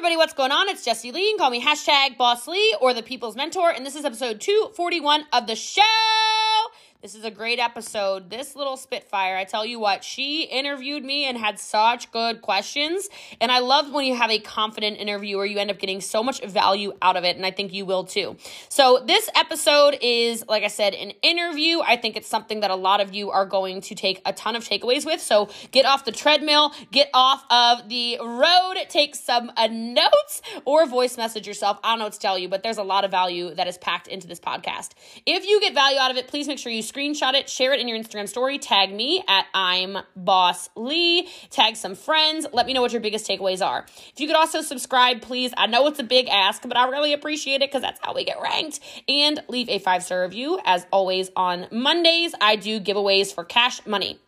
everybody, what's going on? It's Jessie Lee. You can call me hashtag Boss Lee or the People's Mentor, and this is episode 241 of the show. This is a great episode. This little Spitfire, I tell you what, she interviewed me and had such good questions. And I love when you have a confident interviewer, you end up getting so much value out of it. And I think you will too. So, this episode is, like I said, an interview. I think it's something that a lot of you are going to take a ton of takeaways with. So, get off the treadmill, get off of the road, take some uh, notes or voice message yourself. I don't know what to tell you, but there's a lot of value that is packed into this podcast. If you get value out of it, please make sure you screenshot it, share it in your Instagram story, tag me at I'm Boss Lee, tag some friends. Let me know what your biggest takeaways are. If you could also subscribe, please. I know it's a big ask, but I really appreciate it because that's how we get ranked. And leave a five star review. As always, on Mondays, I do giveaways for cash money.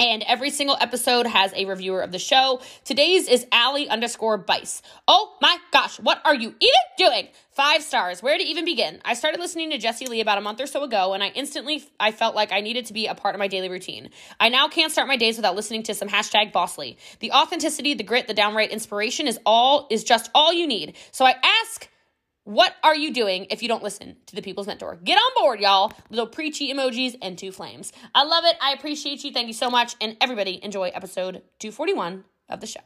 And every single episode has a reviewer of the show. Today's is Allie underscore Bice. Oh my gosh, what are you even doing? Five stars. Where to even begin? I started listening to Jessie Lee about a month or so ago, and I instantly I felt like I needed to be a part of my daily routine. I now can't start my days without listening to some hashtag Boss Lee. The authenticity, the grit, the downright inspiration is all is just all you need. So I ask what are you doing if you don't listen to the People's Mentor? Get on board, y'all. Little preachy emojis and two flames. I love it. I appreciate you. Thank you so much. And everybody enjoy episode 241 of the show.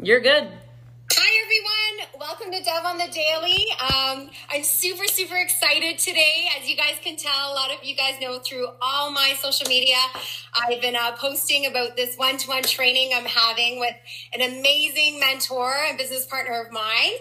You're good. Welcome to Dev on the Daily. Um, I'm super, super excited today. As you guys can tell, a lot of you guys know through all my social media, I've been uh, posting about this one to one training I'm having with an amazing mentor and business partner of mine,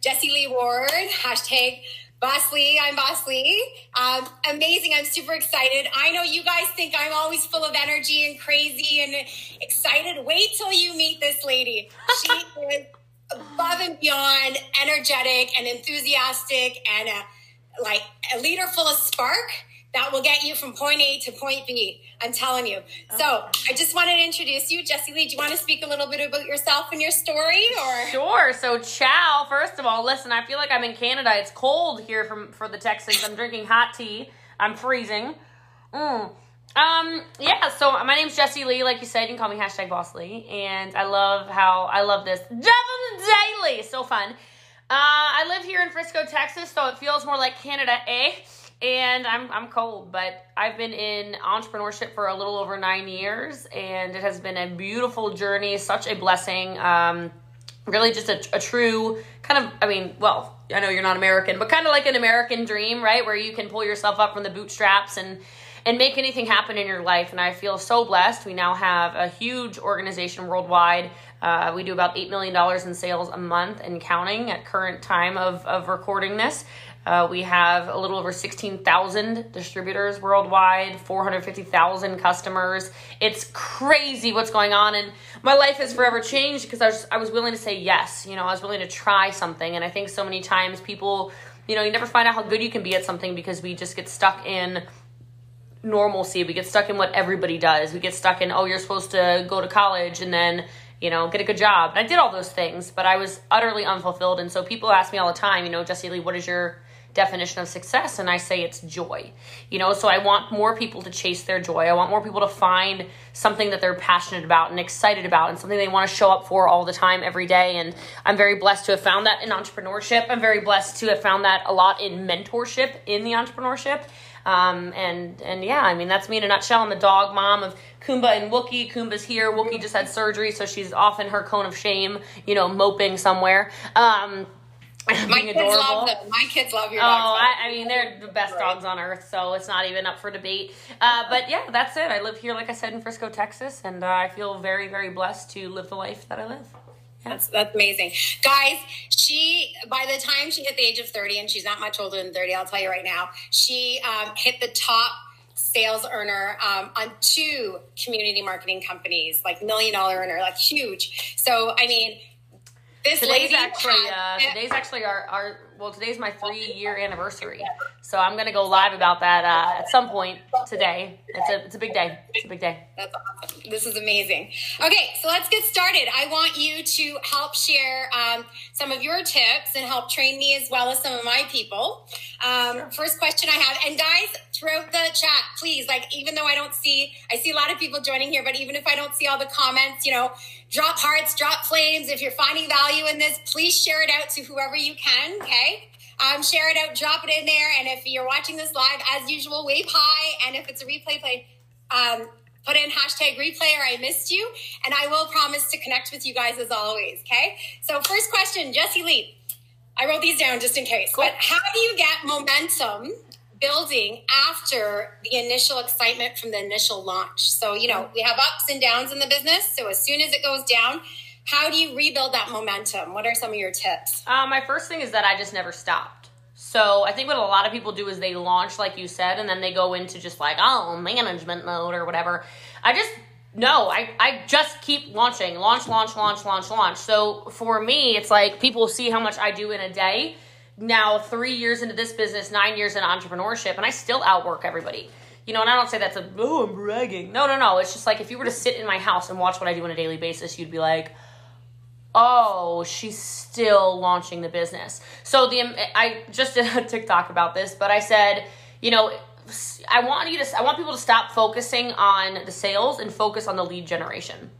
Jessie Lee Ward, hashtag Boss Lee, I'm Boss Lee. Um, amazing. I'm super excited. I know you guys think I'm always full of energy and crazy and excited. Wait till you meet this lady. She is above and beyond energetic and enthusiastic and a, like a leader full of spark that will get you from point A to point B. I'm telling you. So I just wanted to introduce you. Jessie Lee, do you want to speak a little bit about yourself and your story or Sure. So, ciao. First of all, listen, I feel like I'm in Canada. It's cold here from for the Texans. I'm drinking hot tea. I'm freezing. Mm. Um, yeah, so my name's Jessie Lee, like you said, you can call me hashtag boss Lee. And I love how I love this. Devil Daily! So fun. Uh, I live here in Frisco, Texas, so it feels more like Canada, eh? And I'm I'm cold, but I've been in entrepreneurship for a little over nine years, and it has been a beautiful journey, such a blessing. Um, really, just a, a true kind of, I mean, well, I know you're not American, but kind of like an American dream, right? Where you can pull yourself up from the bootstraps and and make anything happen in your life. And I feel so blessed. We now have a huge organization worldwide. Uh, we do about $8 million in sales a month and counting at current time of, of recording this. Uh, we have a little over 16,000 distributors worldwide, 450,000 customers. It's crazy what's going on. And my life has forever changed because I was, I was willing to say yes. You know, I was willing to try something. And I think so many times people, you know, you never find out how good you can be at something because we just get stuck in normalcy. We get stuck in what everybody does. We get stuck in, oh, you're supposed to go to college and then, you know, get a good job. And I did all those things, but I was utterly unfulfilled. And so people ask me all the time, you know, Jessie Lee, what is your definition of success? And I say it's joy. You know, so I want more people to chase their joy. I want more people to find something that they're passionate about and excited about and something they want to show up for all the time, every day. And I'm very blessed to have found that in entrepreneurship. I'm very blessed to have found that a lot in mentorship in the entrepreneurship. Um, and and yeah, I mean that's me in a nutshell. I'm the dog mom of Kumba and Wookie. Kumba's here. Wookie just had surgery, so she's off in her cone of shame, you know, moping somewhere. Um, my kids adorable. love them. My kids love your dogs. Oh, I, I, mean, they're the best dogs on earth, so it's not even up for debate. Uh, but yeah, that's it. I live here, like I said, in Frisco, Texas, and uh, I feel very, very blessed to live the life that I live. That's that's amazing, guys. She by the time she hit the age of thirty, and she's not much older than thirty, I'll tell you right now, she um, hit the top sales earner um, on two community marketing companies, like million dollar earner, like huge. So I mean, This today's lady actually uh, today's actually our, our well today's my three year anniversary. So i'm gonna go live about that uh, at some point today. It's a it's a big day. It's a big day. That's awesome. This is amazing. Okay, so let's get started. I want you to help share um, some of your tips and help train me as well as some of my people. Um, First question I have, and guys, throughout the chat, please, like, even though I don't see, I see a lot of people joining here, but even if I don't see all the comments, you know, drop hearts, drop flames. If you're finding value in this, please share it out to whoever you can, okay? Um, share it out, drop it in there. And if you're watching this live, as usual, wave high. And if it's a replay play, um, put in hashtag replay or I missed you. And I will promise to connect with you guys as always. Okay. So, first question, Jessie Lee. I wrote these down just in case. Cool. But how do you get momentum building after the initial excitement from the initial launch? So, you know, we have ups and downs in the business. So, as soon as it goes down, how do you rebuild that momentum? What are some of your tips? Uh, my first thing is that I just never stopped. So I think what a lot of people do is they launch, like you said, and then they go into just like, oh, management mode or whatever. I just, no, I, I just keep launching, launch, launch, launch, launch, launch. So for me, it's like people see how much I do in a day. Now, three years into this business, nine years in entrepreneurship, and I still outwork everybody. You know, and I don't say that's a, oh, I'm bragging. No, no, no. It's just like if you were to sit in my house and watch what I do on a daily basis, you'd be like, oh, she's still launching the business. So the um, I just did a TikTok about this, but I said, you know, I want you to I want people to stop focusing on the sales and focus on the lead generation.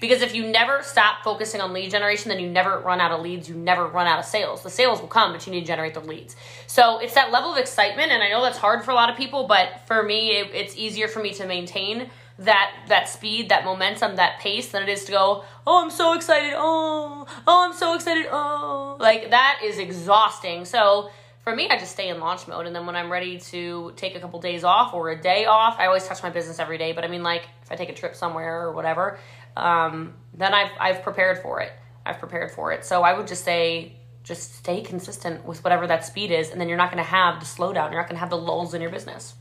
Because if you never stop focusing on lead generation, then you never run out of leads, you never run out of sales. The sales will come, but you need to generate the leads. So it's that level of excitement, and I know that's hard for a lot of people, but for me, it, it's easier for me to maintain that that speed, that momentum, that pace than it is to go, oh, I'm so excited, oh, oh, I'm so excited, oh. Like that is exhausting. So for me, I just stay in launch mode, and then when I'm ready to take a couple days off or a day off, I always touch my business every day. But I mean, like if I take a trip somewhere or whatever, um, then I've I've prepared for it. I've prepared for it. So I would just say, just stay consistent with whatever that speed is, and then you're not going to have the slowdown. You're not going to have the lulls in your business.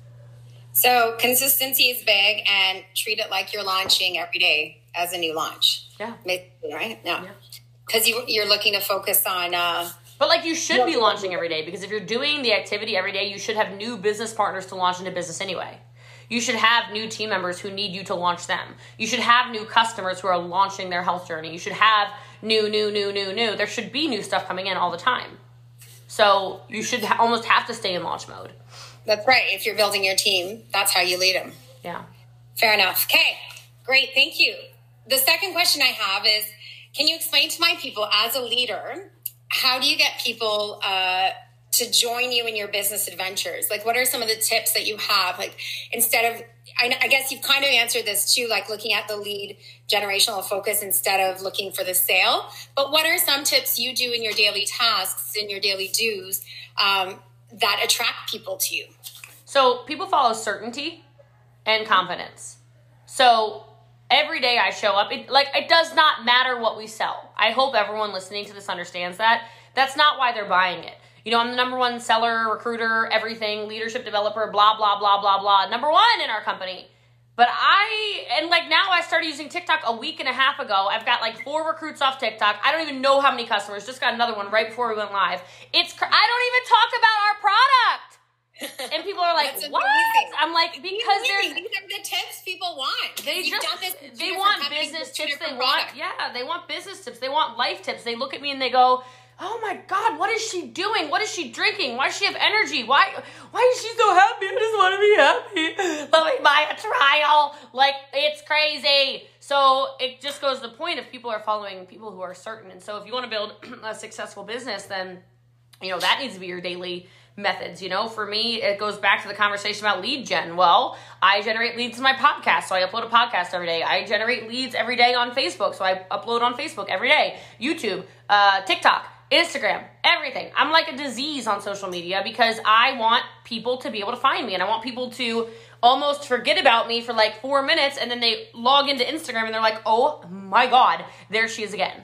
So consistency is big and treat it like you're launching every day as a new launch. Yeah. Basically, right? Yeah. Because you, you're looking to focus on, uh, But like you should be launching every day because if you're doing the activity every day, you should have new business partners to launch into business anyway. You should have new team members who need you to launch them. You should have new customers who are launching their health journey. You should have new, new, new, new, new. There should be new stuff coming in all the time. So you should ha- almost have to stay in launch mode. that's right. If you're building your team, that's how you lead them. Yeah. Fair enough. Okay. Great. Thank you. The second question I have is can you explain to my people as a leader, how do you get people, uh, to join you in your business adventures? Like, what are some of the tips that you have? Like, instead of, I, I guess you've kind of answered this too, like looking at the lead generational focus instead of looking for the sale. But what are some tips you do in your daily tasks, in your daily dues, um, that attract people to you? So people follow certainty and confidence. So every day I show up, it, like it does not matter what we sell. I hope everyone listening to this understands that. That's not why they're buying it. You know, I'm the number one seller, recruiter, everything, leadership developer, blah, blah, blah, blah, blah. Number one in our company. But I, and like now I started using TikTok a week and a half ago. I've got like four recruits off TikTok. I don't even know how many customers. Just got another one right before we went live. It's, cr- I don't even talk about our product. And people are like, what? amazing. I'm like, because there's, These are the tips people want. they You've just they want business tips they different want yeah they want business tips they want life tips they look at me and they go oh my god what is she doing? What is she drinking? Why does she have energy? Why why is she so happy? I just want to be happy. Let me buy a trial. Like it's crazy. So it just goes to the point if people are following people who are certain. And so if you want to build a successful business then you know that needs to be your daily methods you know? For me it goes back to the conversation about lead gen. Well i generate leads in my podcast so i upload a podcast every day. I generate leads every day on facebook so i upload on facebook every day. Youtube uh, tiktok instagram everything i'm like a disease on social media because i want people to be able to find me and i want people to almost forget about me for like four minutes and then they log into instagram and they're like oh my god there she is again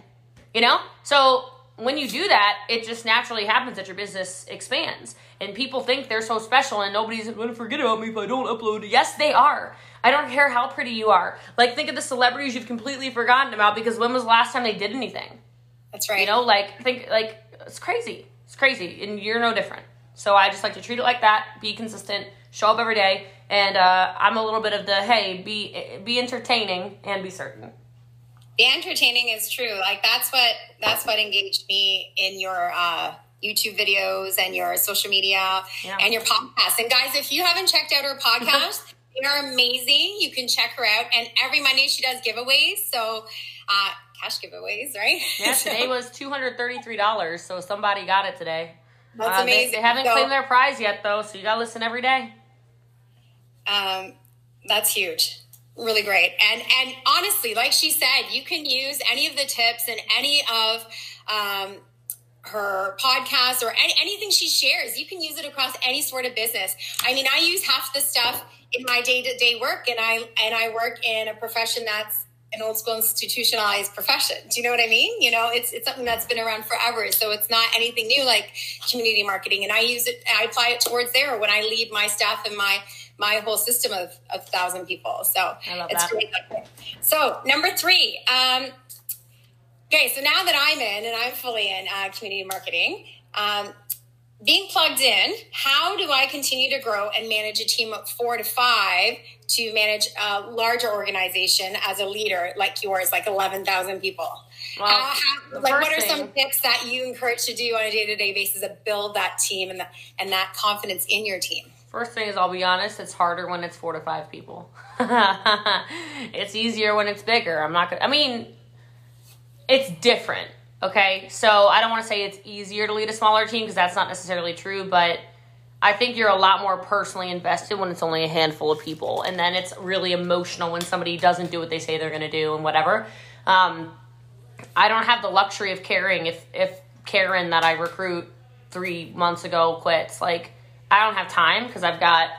you know so when you do that, it just naturally happens that your business expands. And people think they're so special and nobody's to forget about me if I don't upload. Yes, they are. I don't care how pretty you are. Like, think of the celebrities you've completely forgotten about because when was the last time they did anything? That's right. You know, like think like it's crazy. It's crazy, and you're no different. So I just like to treat it like that. Be consistent. Show up every day, and uh, I'm a little bit of the hey, be be entertaining and be certain. The entertaining is true. Like that's what that's what engaged me in your uh, YouTube videos and your social media Yeah. and your podcast. And guys, if you haven't checked out her podcast, they are amazing. You can check her out. And every Monday she does giveaways. So uh, cash giveaways, right? Yeah, today was two hundred thirty three dollars, so somebody got it today. that's Uh, they- amazing. They, haven't So, claimed their prize yet, though, so you gotta listen every day. um, that's huge really great and and honestly like she said you can use any of the tips and any of um, her podcast or any, anything she shares you can use it across any sort of business i mean i use half the stuff in my day-to-day work and i and i work in a profession that's an old school institutionalized profession. Do you know what i mean? You know it's it's something that's been around forever. So it's not anything new like community marketing. And i use it i apply it towards there when i lead my staff and my my whole system of a thousand people. So I love it's that. great. So number three um, Okay, so now that I'm in and I'm fully in uh, community marketing, um, being plugged in, how do I continue to grow and manage a team of four to five to manage a larger organization as a leader like yours, like 11,000 people? Well, uh, How- how- like, what are some tips that you encourage to do on a day to day basis to build that team and, the, and that confidence in your team? First thing is, I'll be honest, it's harder when it's four to five people. it's easier when it's bigger. I'm not gonna. I mean, it's different. Okay, so I don't want to say it's easier to lead a smaller team because that's not necessarily true, but I think you're a lot more personally invested when it's only a handful of people, and then it's really emotional when somebody doesn't do what they say they're going to do and whatever. Um, I don't have the luxury of caring if if Karen that I recruit three months ago quits. Like I don't have time because I've got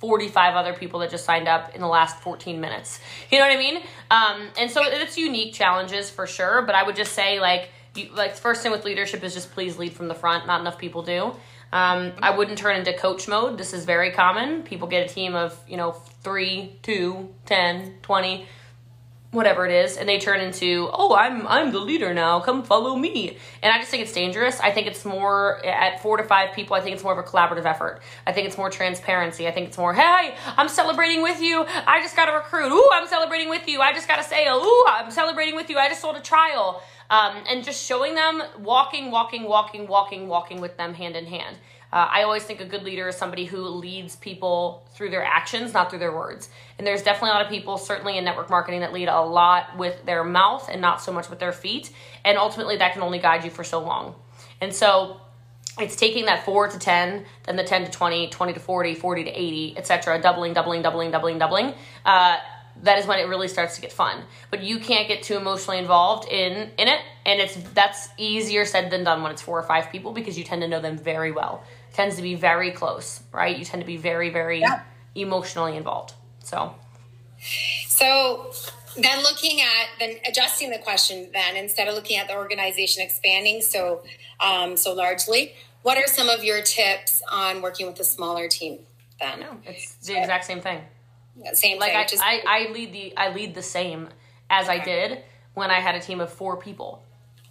45 other people that just signed up in the last 14 minutes. You know what I mean? Um, and so it's unique challenges for sure. But I would just say like you, like first thing with leadership is just please lead from the front. Not enough people do. Um, I wouldn't turn into coach mode. This is very common. People get a team of, you know, three, two, 10, 20 whatever it is and they turn into oh i'm i'm the leader now. Come follow me. And i just think it's dangerous. I think it's more at four to five people i think it's more of a collaborative effort. I think it's more transparency. I think it's more hey i'm celebrating with you. I just got a recruit. Ooh i'm celebrating with you. I just got a sale ooh i'm celebrating with you. I just sold a trial um, and just showing them walking walking walking walking walking with them hand in hand uh, I always think a good leader is somebody who leads people through their actions, not through their words. And there's definitely a lot of people, certainly in network marketing, that lead a lot with their mouth and not so much with their feet. And ultimately, that can only guide you for so long. And so, it's taking that 4 to 10 then the 10 to 20 20 to 40 40 to 80 etc doubling doubling doubling doubling doubling uh, that is when it really starts to get fun. But you can't get too emotionally involved in in it. And it's that's easier said than done when it's four or five people because you tend to know them very well. It tends to be very close right? You tend to be very very Yeah. emotionally involved. So. So then looking at then adjusting the question then instead of looking at the organization expanding so um, so largely, what are some of your tips on working with a smaller team then? No, it's the exact same thing Same like thing. I, just, I, I lead the I lead the same as I did when I had a team of four people.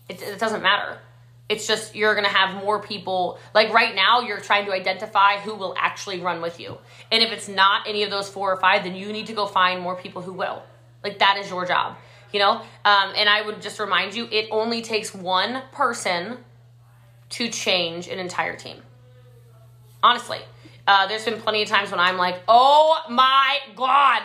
It, it doesn't matter. It's just you're gonna have more people. Like right now, you're trying to identify who will actually run with you, and if it's not any of those four or five, then you need to go find more people who will. Like that is your job, you know. Um, and I would just remind you, it only takes one person to change an entire team honestly uh, there's been plenty of times when i'm like oh my god.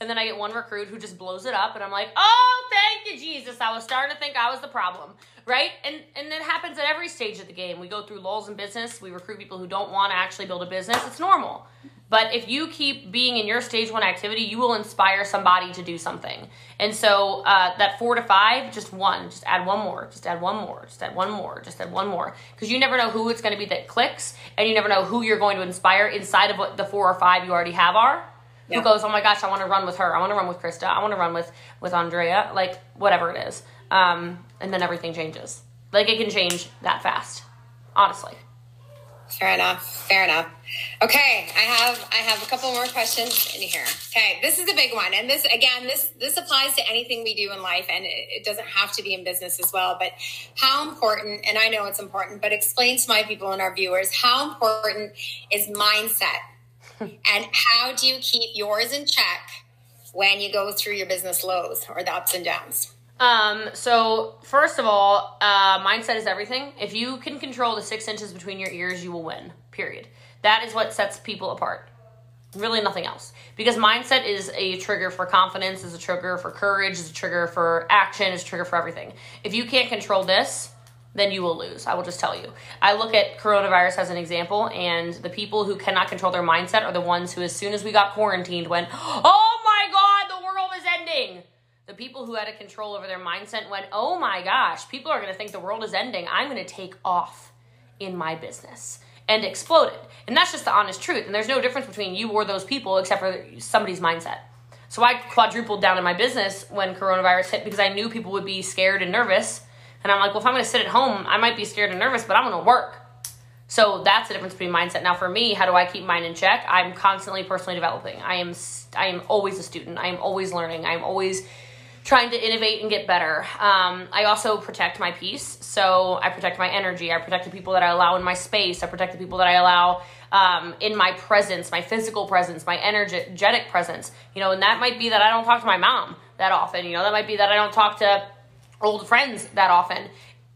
And then i get one recruit who just blows it up and i'm like oh thank you jesus. I was starting to think i was the problem right? And and it happens at every stage of the game. We go through lulls in business. We recruit people who don't want to actually build a business. It's normal but if you keep being in your stage one activity you will inspire somebody to do something. And so uh, that four to five just one just add one more just add one more just add one more just add one more. Because you never know who it's going to be that clicks and you never know who you're going to inspire inside of what the four or five you already have are. Yeah. who goes oh my gosh i want to run with her. I want to run with krista. I want to run with with andrea. Like whatever it is. Um, and then everything changes. Like it can change that fast. Honestly Fair enough. Fair enough. Okay, I have I have a couple more questions in here. Okay, this is a big one, and this again this this applies to anything we do in life, and it, it doesn't have to be in business as well. But how important? And I know it's important, but explain to my people and our viewers how important is mindset, and how do you keep yours in check when you go through your business lows or the ups and downs? Um, so first of all, uh, mindset is everything. If you can control the six inches between your ears, you will win. Period. That is what sets people apart. Really nothing else. Because mindset is a trigger for confidence, is a trigger for courage, is a trigger for action, is a trigger for everything. If you can't control this, then you will lose. I will just tell you. I look at coronavirus as an example, and the people who cannot control their mindset are the ones who, as soon as we got quarantined, went, Oh my God, the world is ending the people who had a control over their mindset went, oh my gosh, people are going to think the world is ending. I'm going to take off in my business and exploded. And that's just the honest truth. And there's no difference between you or those people except for somebody's mindset. So I quadrupled down in my business when coronavirus hit because I knew people would be scared and nervous. And I'm like, well, if I'm going to sit at home, I might be scared and nervous, but I'm going to work. So that's the difference between mindset. Now, for me, how do I keep mine in check? I'm constantly personally developing. I am, I am always a student. I am always learning. I am always trying to innovate and get better. Um, I also protect my peace. So I protect my energy. I protect the people that I allow in my space. I protect the people that I allow um, in my presence, my physical presence, my energetic presence. You know, and that might be that I don't talk to my mom that often. You know, that might be that I don't talk to old friends that often.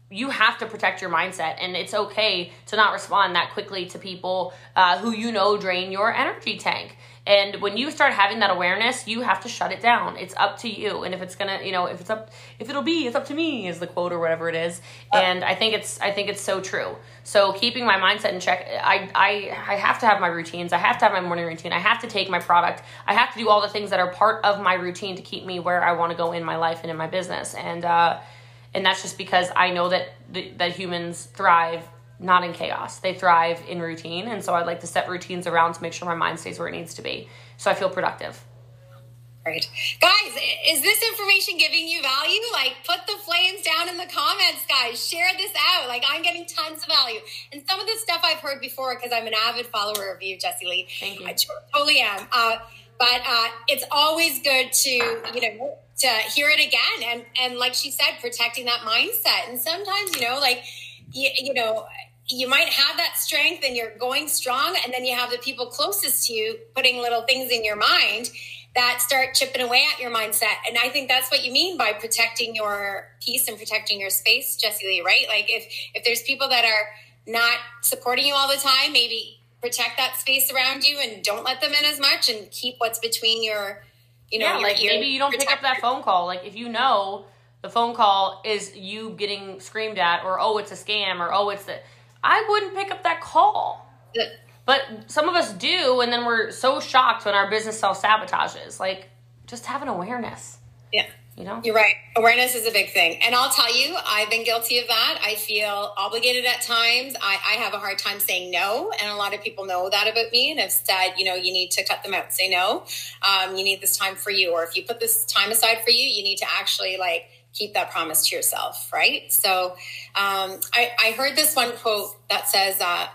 You have to protect your mindset, and it's okay to not respond that quickly to people uh, who you know drain your energy tank. And when you start having that awareness, you have to shut it down. It's up to you. And if it's gonna, you know, if it's up, if it'll be, it's up to me, is the quote or whatever it is. And I think it's, I think it's so true. So keeping my mindset in check, I, I, I have to have my routines. I have to have my morning routine. I have to take my product. I have to do all the things that are part of my routine to keep me where I want to go in my life and in my business. And, uh, and that's just because I know that that humans thrive not in chaos. They thrive in routine. And so I like to set routines around to make sure my mind stays where it needs to be. So I feel productive. Great. Guys, is this information giving you value? Like, put the flames down in the comments, guys. Share this out. Like, I'm getting tons of value. And some of the stuff I've heard before because I'm an avid follower of you, Jessie Lee. Thank you. I totally am. Uh, but uh, it's always good to, you know, to hear it again. And, and like she said, protecting that mindset. And sometimes, you know, like, you, you know, you might have that strength and you're going strong and then you have the people closest to you putting little things in your mind that start chipping away at your mindset. And i think that's what you mean by protecting your peace and protecting your space jessie lee right? Like if if there's people that are not supporting you all the time maybe protect that space around you and don't let them in as much and keep what's between your you know yeah, like maybe you don't pick up that phone call. Like if you know the phone call is you getting screamed at or oh it's a scam or oh it's the I wouldn't pick up that call. But some of us do, and then we're so shocked when our business self sabotages. Like, just have an awareness. Yeah. You know? You're right. Awareness is a big thing. And I'll tell you, I've been guilty of that. I feel obligated at times. I, I have a hard time saying no. And a lot of people know that about me and have said, you know, you need to cut them out, say no. Um, you need this time for you. Or if you put this time aside for you, you need to actually like keep that promise to yourself, right? So um, I, I, heard this one quote that says, uh,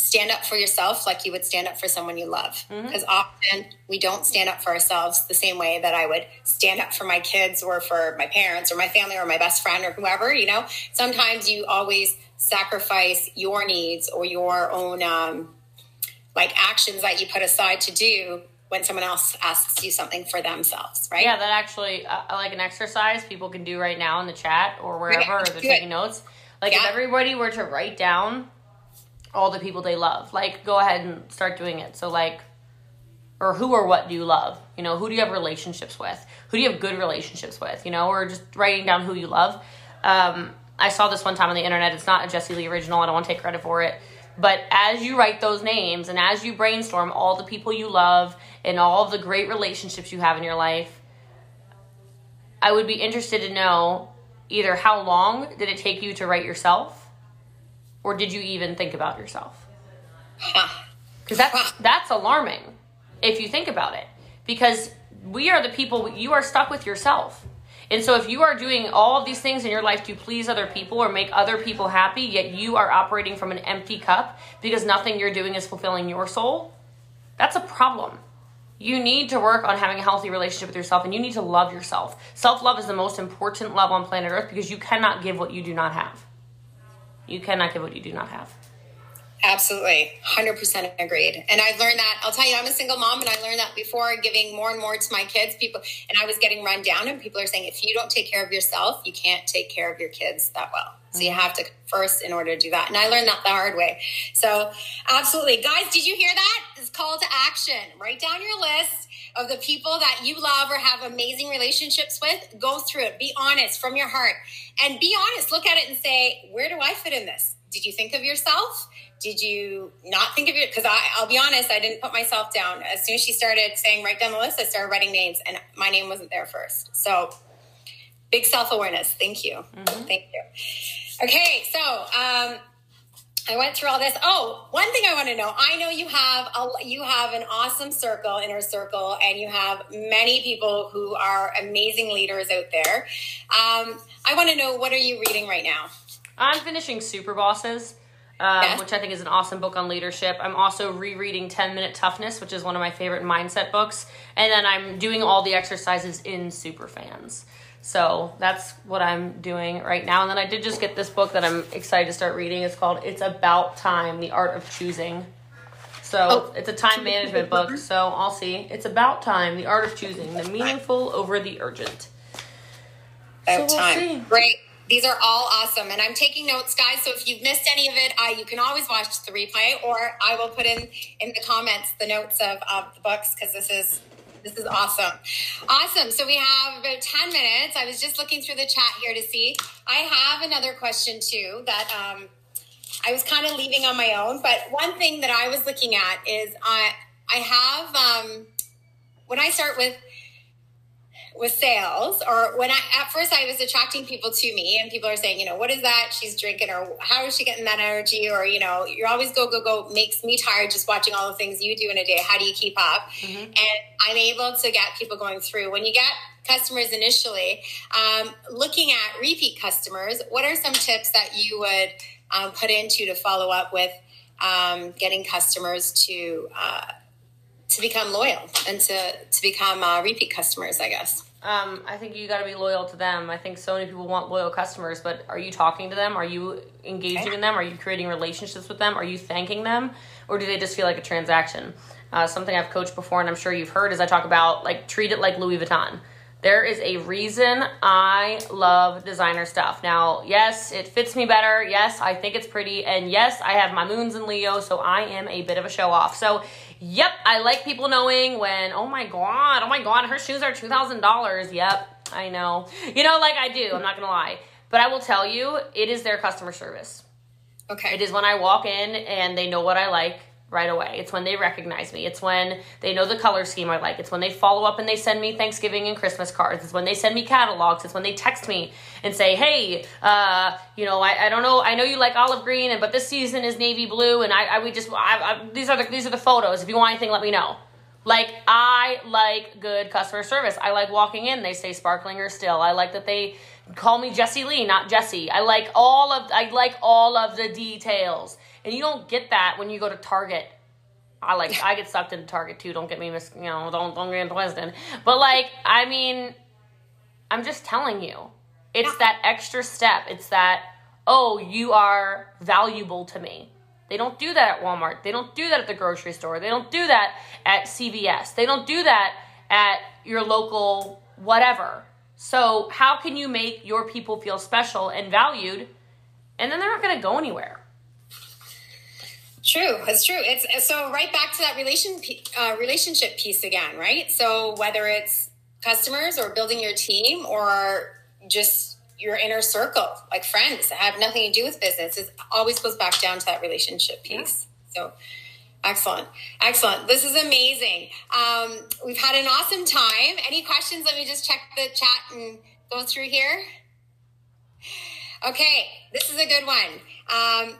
stand up for yourself like you would stand up for someone you love. Because mm-hmm. often we don't stand up for ourselves the same way that I would stand up for my kids or for my parents or my family or my best friend or whoever, you know? Sometimes you always sacrifice your needs or your own um, like actions that you put aside to do when someone else asks you something for themselves, right? Yeah, that actually, uh, like an exercise people can do right now in the chat or wherever, right. or they're taking notes. Like yeah. if everybody were to write down all the people they love, like go ahead and start doing it. So like, or who or what do you love? You know, who do you have relationships with? Who do you have good relationships with? You know, or just writing down who you love. Um, I saw this one time on the internet. It's not a Jessie Lee original. I don't want to take credit for it. But as you write those names and as you brainstorm all the people you love and all of the great relationships you have in your life, I would be interested to know either how long did it take you to write yourself or did you even think about yourself? Because that's, that's alarming if you think about it. Because we are the people, you are stuck with yourself. And so if you are doing all of these things in your life to please other people or make other people happy, yet you are operating from an empty cup because nothing you're doing is fulfilling your soul, that's a problem. You need to work on having a healthy relationship with yourself and you need to love yourself. Self love is the most important love on planet Earth because you cannot give what you do not have. You cannot give what you do not have. Absolutely. 100% agreed. And I've learned that. I'll tell you, I'm a single mom, and I learned that before giving more and more to my kids. People, and I was getting run down, and people are saying, if you don't take care of yourself, you can't take care of your kids that well. So you mm-hmm. have to first in order to do that. And I learned that the hard way. So, absolutely. Guys, did you hear that? It's call to action. Write down your list of the people that you love or have amazing relationships with. Go through it. Be honest from your heart. And be honest. Look at it and say, where do I fit in this? Did you think of yourself? Did you not think of it? Because I'll be honest, I didn't put myself down. As soon as she started saying write down the list, I started writing names, and my name wasn't there first. So big self awareness. Thank you. Mm-hmm. Thank you. Okay, so um, I went through all this. Oh, one thing I want to know. I know you have a, you have an awesome circle, inner circle, and you have many people who are amazing leaders out there. Um, I want to know what are you reading right now? I'm finishing Super Bosses um, which I think is an awesome book on leadership. I'm also rereading 10 Minute Toughness, which is one of my favorite mindset books. And then I'm doing all the exercises in Superfans. So that's what I'm doing right now. And then I did just get this book that I'm excited to start reading. It's called It's About Time The Art of Choosing. So oh. it's a time management book. So I'll see. It's about time, the art of choosing, the meaningful over the urgent. So we'll time. See. Great. These are all awesome. And I'm taking notes, guys. So if you've missed any of it, I, you can always watch the replay or I will put in in the comments the notes of, of the books because this is this is awesome. Awesome. So we have about 10 minutes. I was just looking through the chat here to see. I have another question too that um, I was kind of leaving on my own. But one thing that I was looking at is I, I have, um, when I start with with sales or when I at first I was attracting people to me and people are saying, you know, what is that she's drinking or how is she getting that energy or you know, you're always go go go makes me tired just watching all the things you do in a day. How do you keep up? Mm-hmm. And I'm able to get people going through. When you get customers initially, um, looking at repeat customers, what are some tips that you would um, put into to follow up with um, getting customers to uh, to become loyal and to, to become uh, repeat customers, I guess? Um, I think you got to be loyal to them. I think so many people want loyal customers, but are you talking to them? Are you engaging in them? Are you creating relationships with them? Are you thanking them? Or do they just feel like a transaction? Uh, something I've coached before and I'm sure you've heard is I talk about like treat it like Louis Vuitton. There is a reason I love designer stuff. Now, yes, it fits me better. Yes, I think it's pretty. And yes, I have my moons in Leo, so I am a bit of a show off. So Yep, I like people knowing when, oh my god, oh my god, her shoes are $2,000. Yep, I know. You know, like I do, I'm not gonna lie. But I will tell you, it is their customer service. Okay. It is when I walk in and they know what I like right away. It's when they recognize me. It's when they know the color scheme I like. It's when they follow up and they send me Thanksgiving and Christmas cards. It's when they send me catalogs. It's when they text me and say, "Hey, uh, you know, I, I don't know. I know you like olive green, and but this season is navy blue, and I, I we just I, I, these are the these are the photos. If you want anything, let me know." Like I like good customer service. I like walking in, they say sparkling or still. I like that they call me Jessie Lee, not Jesse. I like all of I like all of the details. And you don't get that when you go to Target. I like I get sucked into Target too. Don't get me mis you know, don't don't get twisted. But like, I mean, I'm just telling you. It's that extra step. It's that, oh, you are valuable to me. They don't do that at Walmart. They don't do that at the grocery store. They don't do that at CVS. They don't do that at your local whatever. So, how can you make your people feel special and valued? And then they're not going to go anywhere. True, it's true. It's so right back to that relation uh, relationship piece again, right? So whether it's customers or building your team or just your inner circle, like friends that have nothing to do with business, it always goes back down to that relationship piece. Yeah. So excellent, excellent. This is amazing. Um, we've had an awesome time. Any questions? Let me just check the chat and go through here. Okay, this is a good one. Um,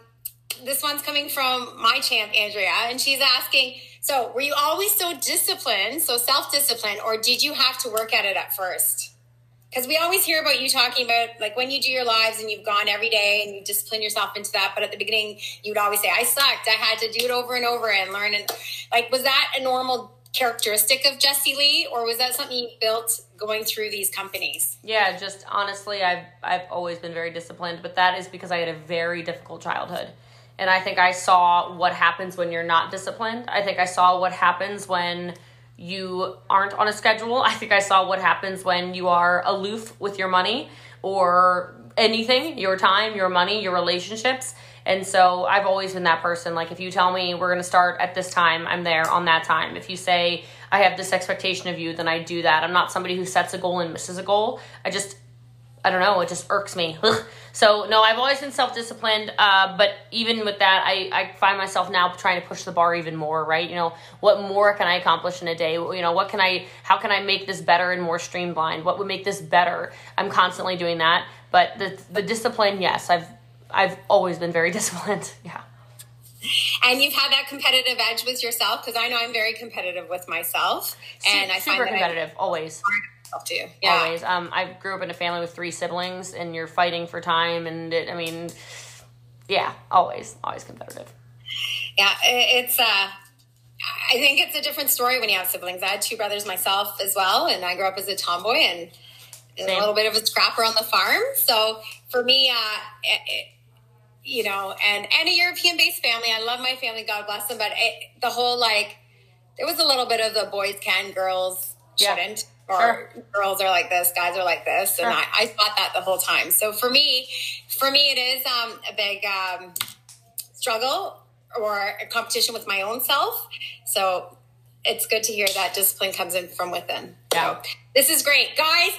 this one's coming from my champ, Andrea, and she's asking So, were you always so disciplined, so self disciplined, or did you have to work at it at first? because we always hear about you talking about like when you do your lives and you've gone every day and you discipline yourself into that but at the beginning you would always say i sucked. I had to do it over and over and learn and like was that a normal characteristic of Jessie lee or was that something you built going through these companies? Yeah just honestly i've i've always been very disciplined but that is because i had a very difficult childhood and i think i saw what happens when you're not disciplined i think i saw what happens when you aren't on a schedule. I think I saw what happens when you are aloof with your money or anything, your time, your money, your relationships. And so I've always been that person. Like if you tell me we're going to start at this time, I'm there on that time. If you say I have this expectation of you, then I do that. I'm not somebody who sets a goal and misses a goal. I just I don't know, it just irks me. so no, I've always been self disciplined, uh, but even with that, I, I find myself now trying to push the bar even more. Right? You know, what more can I accomplish in a day? You know, what can I? How can I make this better and more streamlined? What would make this better? I'm constantly doing that. But the the discipline, yes, I've I've always been very disciplined. Yeah. And you've had that competitive edge with yourself because I know I'm very competitive with myself, and super, I find super competitive always too. Yeah. Always. Um, I grew up in a family with three siblings, and you're fighting for time, and it, I mean, yeah, always, always competitive. Yeah, it's. uh I think it's a different story when you have siblings. I had two brothers myself as well, and I grew up as a tomboy and Same. a little bit of a scrapper on the farm. So for me, uh, it, it, you know, and and a European based family. I love my family, God bless them. But it, the whole like, there was a little bit of the boys can, girls shouldn't. Or sure. girls are like this, guys are like this, sure. and I, I thought that the whole time. So for me, for me, it is um, a big um, struggle or a competition with my own self. So it's good to hear that discipline comes in from within. Yeah. So this is great, guys.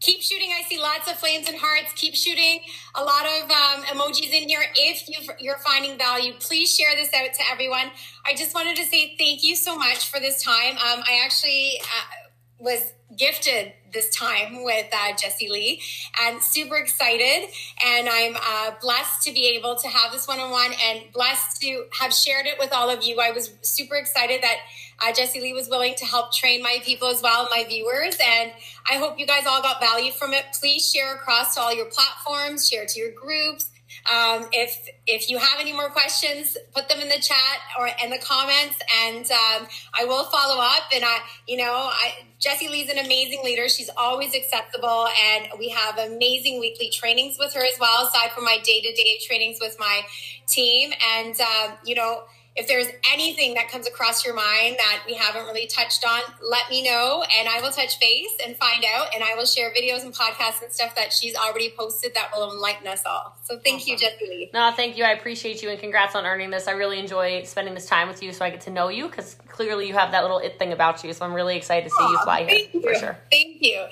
Keep shooting. I see lots of flames and hearts. Keep shooting. A lot of um, emojis in here. If you are finding value, please share this out to everyone. I just wanted to say thank you so much for this time. Um, I actually uh, was gifted this time with uh, Jessie Lee and super excited. And I'm uh, blessed to be able to have this one on one and blessed to have shared it with all of you. I was super excited that uh, Jessie Lee was willing to help train my people as well, my viewers. And I hope you guys all got value from it. Please share across to all your platforms, share to your groups um, if if you have any more questions, put them in the chat or in the comments, and um, I will follow up. And I, you know, I, Jessie Lee's an amazing leader. She's always accessible, and we have amazing weekly trainings with her as well, aside from my day to day trainings with my team. And um, you know if there's anything that comes across your mind that we haven't really touched on, let me know and I will touch base and find out. And I will share videos and podcasts and stuff that she's already posted that will enlighten us all. So thank awesome. you, Jessie No, thank you. I appreciate you and congrats on earning this. I really enjoy spending this time with you so I get to know you because clearly you have that little it thing about you. So I'm really excited to see you fly here you. for sure. Thank you.